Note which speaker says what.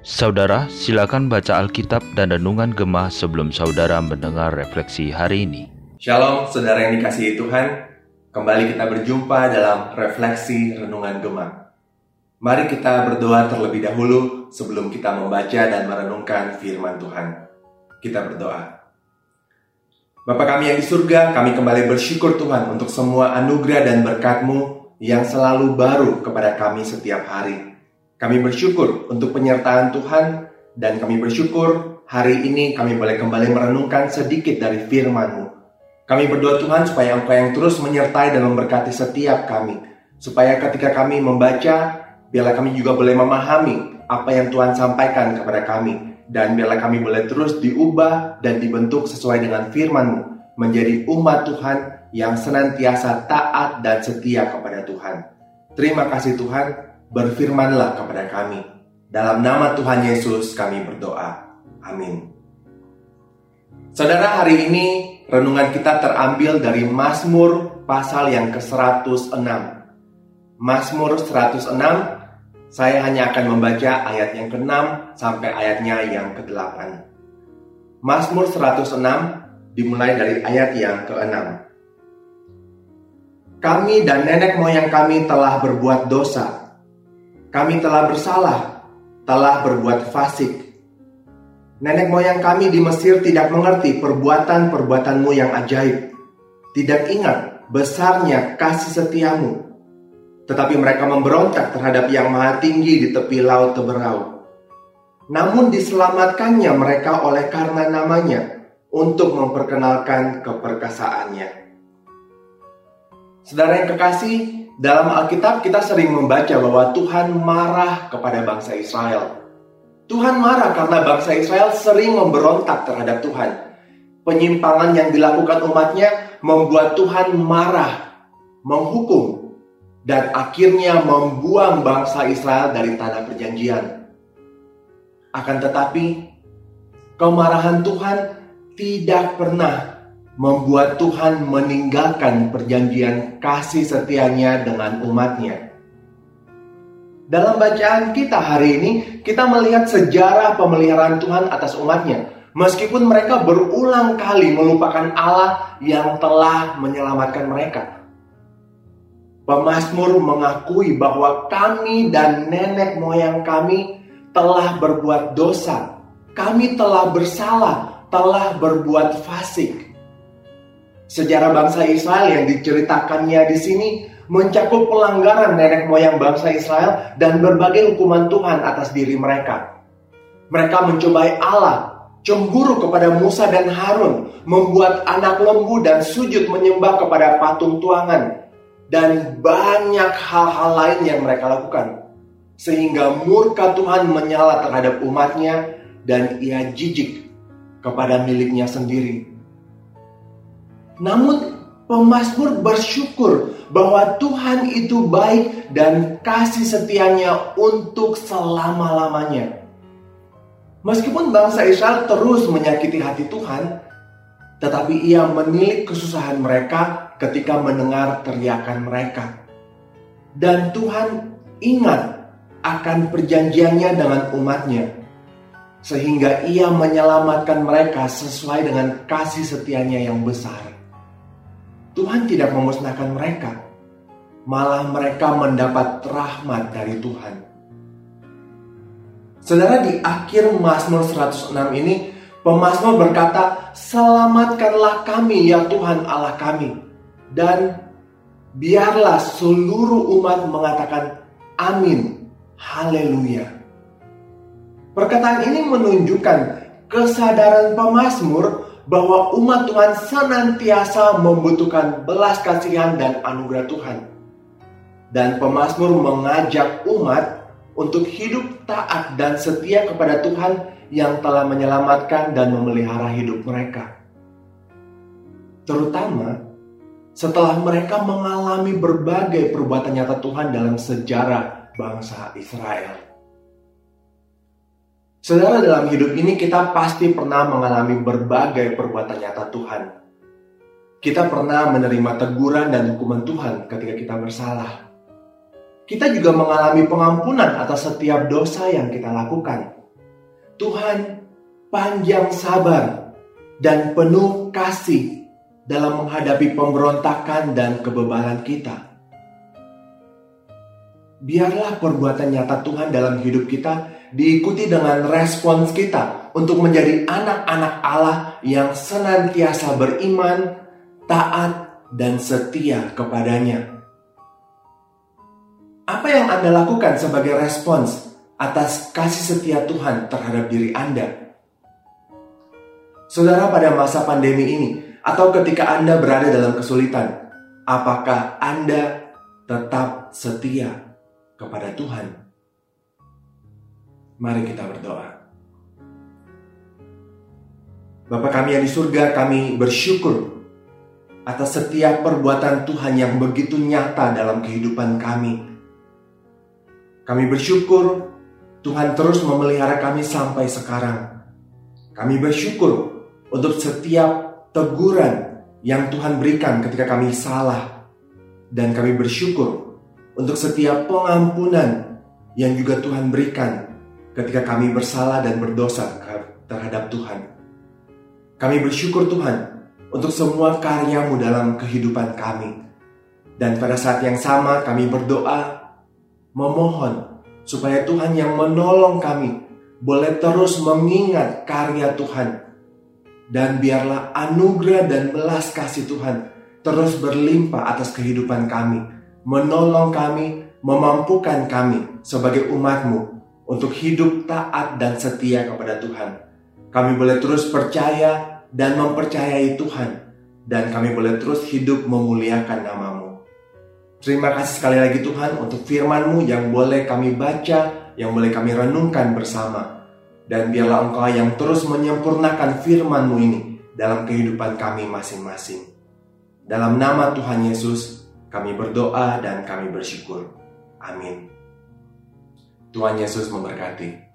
Speaker 1: Saudara, silakan baca Alkitab dan Renungan Gemah sebelum saudara mendengar refleksi hari ini.
Speaker 2: Shalom, saudara yang dikasihi Tuhan. Kembali kita berjumpa dalam refleksi Renungan Gemah. Mari kita berdoa terlebih dahulu sebelum kita membaca dan merenungkan firman Tuhan. Kita berdoa. Bapa kami yang di surga, kami kembali bersyukur Tuhan untuk semua anugerah dan berkat-Mu yang selalu baru kepada kami setiap hari. Kami bersyukur untuk penyertaan Tuhan dan kami bersyukur hari ini kami boleh kembali merenungkan sedikit dari firman-Mu. Kami berdoa Tuhan supaya Engkau yang terus menyertai dan memberkati setiap kami. Supaya ketika kami membaca, biarlah kami juga boleh memahami apa yang Tuhan sampaikan kepada kami. Dan biarlah kami boleh terus diubah dan dibentuk sesuai dengan firman-Mu. Menjadi umat Tuhan yang senantiasa taat dan setia kepada Tuhan. Terima kasih Tuhan, berfirmanlah kepada kami. Dalam nama Tuhan Yesus kami berdoa. Amin. Saudara, hari ini renungan kita terambil dari Mazmur pasal yang ke-106. Mazmur 106, saya hanya akan membaca ayat yang ke-6 sampai ayatnya yang ke-8. Mazmur 106 dimulai dari ayat yang ke-6. Kami dan nenek moyang kami telah berbuat dosa kami telah bersalah, telah berbuat fasik. Nenek moyang kami di Mesir tidak mengerti perbuatan-perbuatanmu yang ajaib. Tidak ingat besarnya kasih setiamu. Tetapi mereka memberontak terhadap yang maha tinggi di tepi laut teberau. Namun diselamatkannya mereka oleh karena namanya untuk memperkenalkan keperkasaannya. Saudara yang kekasih, dalam Alkitab kita sering membaca bahwa Tuhan marah kepada bangsa Israel. Tuhan marah karena bangsa Israel sering memberontak terhadap Tuhan. Penyimpangan yang dilakukan umatnya membuat Tuhan marah, menghukum, dan akhirnya membuang bangsa Israel dari tanah perjanjian. Akan tetapi, kemarahan Tuhan tidak pernah membuat Tuhan meninggalkan perjanjian kasih setianya dengan umatnya. Dalam bacaan kita hari ini, kita melihat sejarah pemeliharaan Tuhan atas umatnya. Meskipun mereka berulang kali melupakan Allah yang telah menyelamatkan mereka. Pemasmur mengakui bahwa kami dan nenek moyang kami telah berbuat dosa. Kami telah bersalah, telah berbuat fasik. Sejarah bangsa Israel yang diceritakannya di sini mencakup pelanggaran nenek moyang bangsa Israel dan berbagai hukuman Tuhan atas diri mereka. Mereka mencobai Allah, cemburu kepada Musa dan Harun, membuat anak lembu dan sujud menyembah kepada patung tuangan, dan banyak hal-hal lain yang mereka lakukan. Sehingga murka Tuhan menyala terhadap umatnya dan ia jijik kepada miliknya sendiri namun pemazmur bersyukur bahwa Tuhan itu baik dan kasih setianya untuk selama-lamanya. Meskipun bangsa Israel terus menyakiti hati Tuhan, tetapi ia menilik kesusahan mereka ketika mendengar teriakan mereka. Dan Tuhan ingat akan perjanjiannya dengan umatnya. Sehingga ia menyelamatkan mereka sesuai dengan kasih setianya yang besar. Tuhan tidak memusnahkan mereka, malah mereka mendapat rahmat dari Tuhan. Saudara di akhir Mazmur 106 ini, pemazmur berkata, "Selamatkanlah kami ya Tuhan Allah kami." Dan biarlah seluruh umat mengatakan amin. Haleluya. Perkataan ini menunjukkan kesadaran pemazmur bahwa umat Tuhan senantiasa membutuhkan belas kasihan dan anugerah Tuhan. Dan pemazmur mengajak umat untuk hidup taat dan setia kepada Tuhan yang telah menyelamatkan dan memelihara hidup mereka. Terutama setelah mereka mengalami berbagai perbuatan nyata Tuhan dalam sejarah bangsa Israel. Saudara dalam hidup ini kita pasti pernah mengalami berbagai perbuatan nyata Tuhan. Kita pernah menerima teguran dan hukuman Tuhan ketika kita bersalah. kita juga mengalami pengampunan atas setiap dosa yang kita lakukan. Tuhan panjang sabar dan penuh kasih dalam menghadapi pemberontakan dan kebebalan kita. Biarlah perbuatan nyata Tuhan dalam hidup kita diikuti dengan respons kita untuk menjadi anak-anak Allah yang senantiasa beriman, taat, dan setia kepadanya. Apa yang Anda lakukan sebagai respons atas kasih setia Tuhan terhadap diri Anda? Saudara, pada masa pandemi ini, atau ketika Anda berada dalam kesulitan, apakah Anda tetap setia kepada Tuhan? Mari kita berdoa. Bapak kami yang di surga, kami bersyukur atas setiap perbuatan Tuhan yang begitu nyata dalam kehidupan kami kami bersyukur Tuhan terus memelihara kami sampai sekarang. Kami bersyukur untuk setiap teguran yang Tuhan berikan ketika kami salah. Dan kami bersyukur untuk setiap pengampunan yang juga Tuhan berikan ketika kami bersalah dan berdosa terhadap Tuhan. Kami bersyukur Tuhan untuk semua karyamu dalam kehidupan kami. Dan pada saat yang sama kami berdoa memohon supaya Tuhan yang menolong kami boleh terus mengingat karya Tuhan dan biarlah anugerah dan belas kasih Tuhan terus berlimpah atas kehidupan kami, menolong kami, memampukan kami sebagai umatmu untuk hidup taat dan setia kepada Tuhan. Kami boleh terus percaya dan mempercayai Tuhan, dan kami boleh terus hidup memuliakan namamu. Terima kasih sekali lagi Tuhan untuk firman-Mu yang boleh kami baca, yang boleh kami renungkan bersama. Dan biarlah Engkau yang terus menyempurnakan firman-Mu ini dalam kehidupan kami masing-masing. Dalam nama Tuhan Yesus, kami berdoa dan kami bersyukur. Amin. Tuhan Yesus memberkati.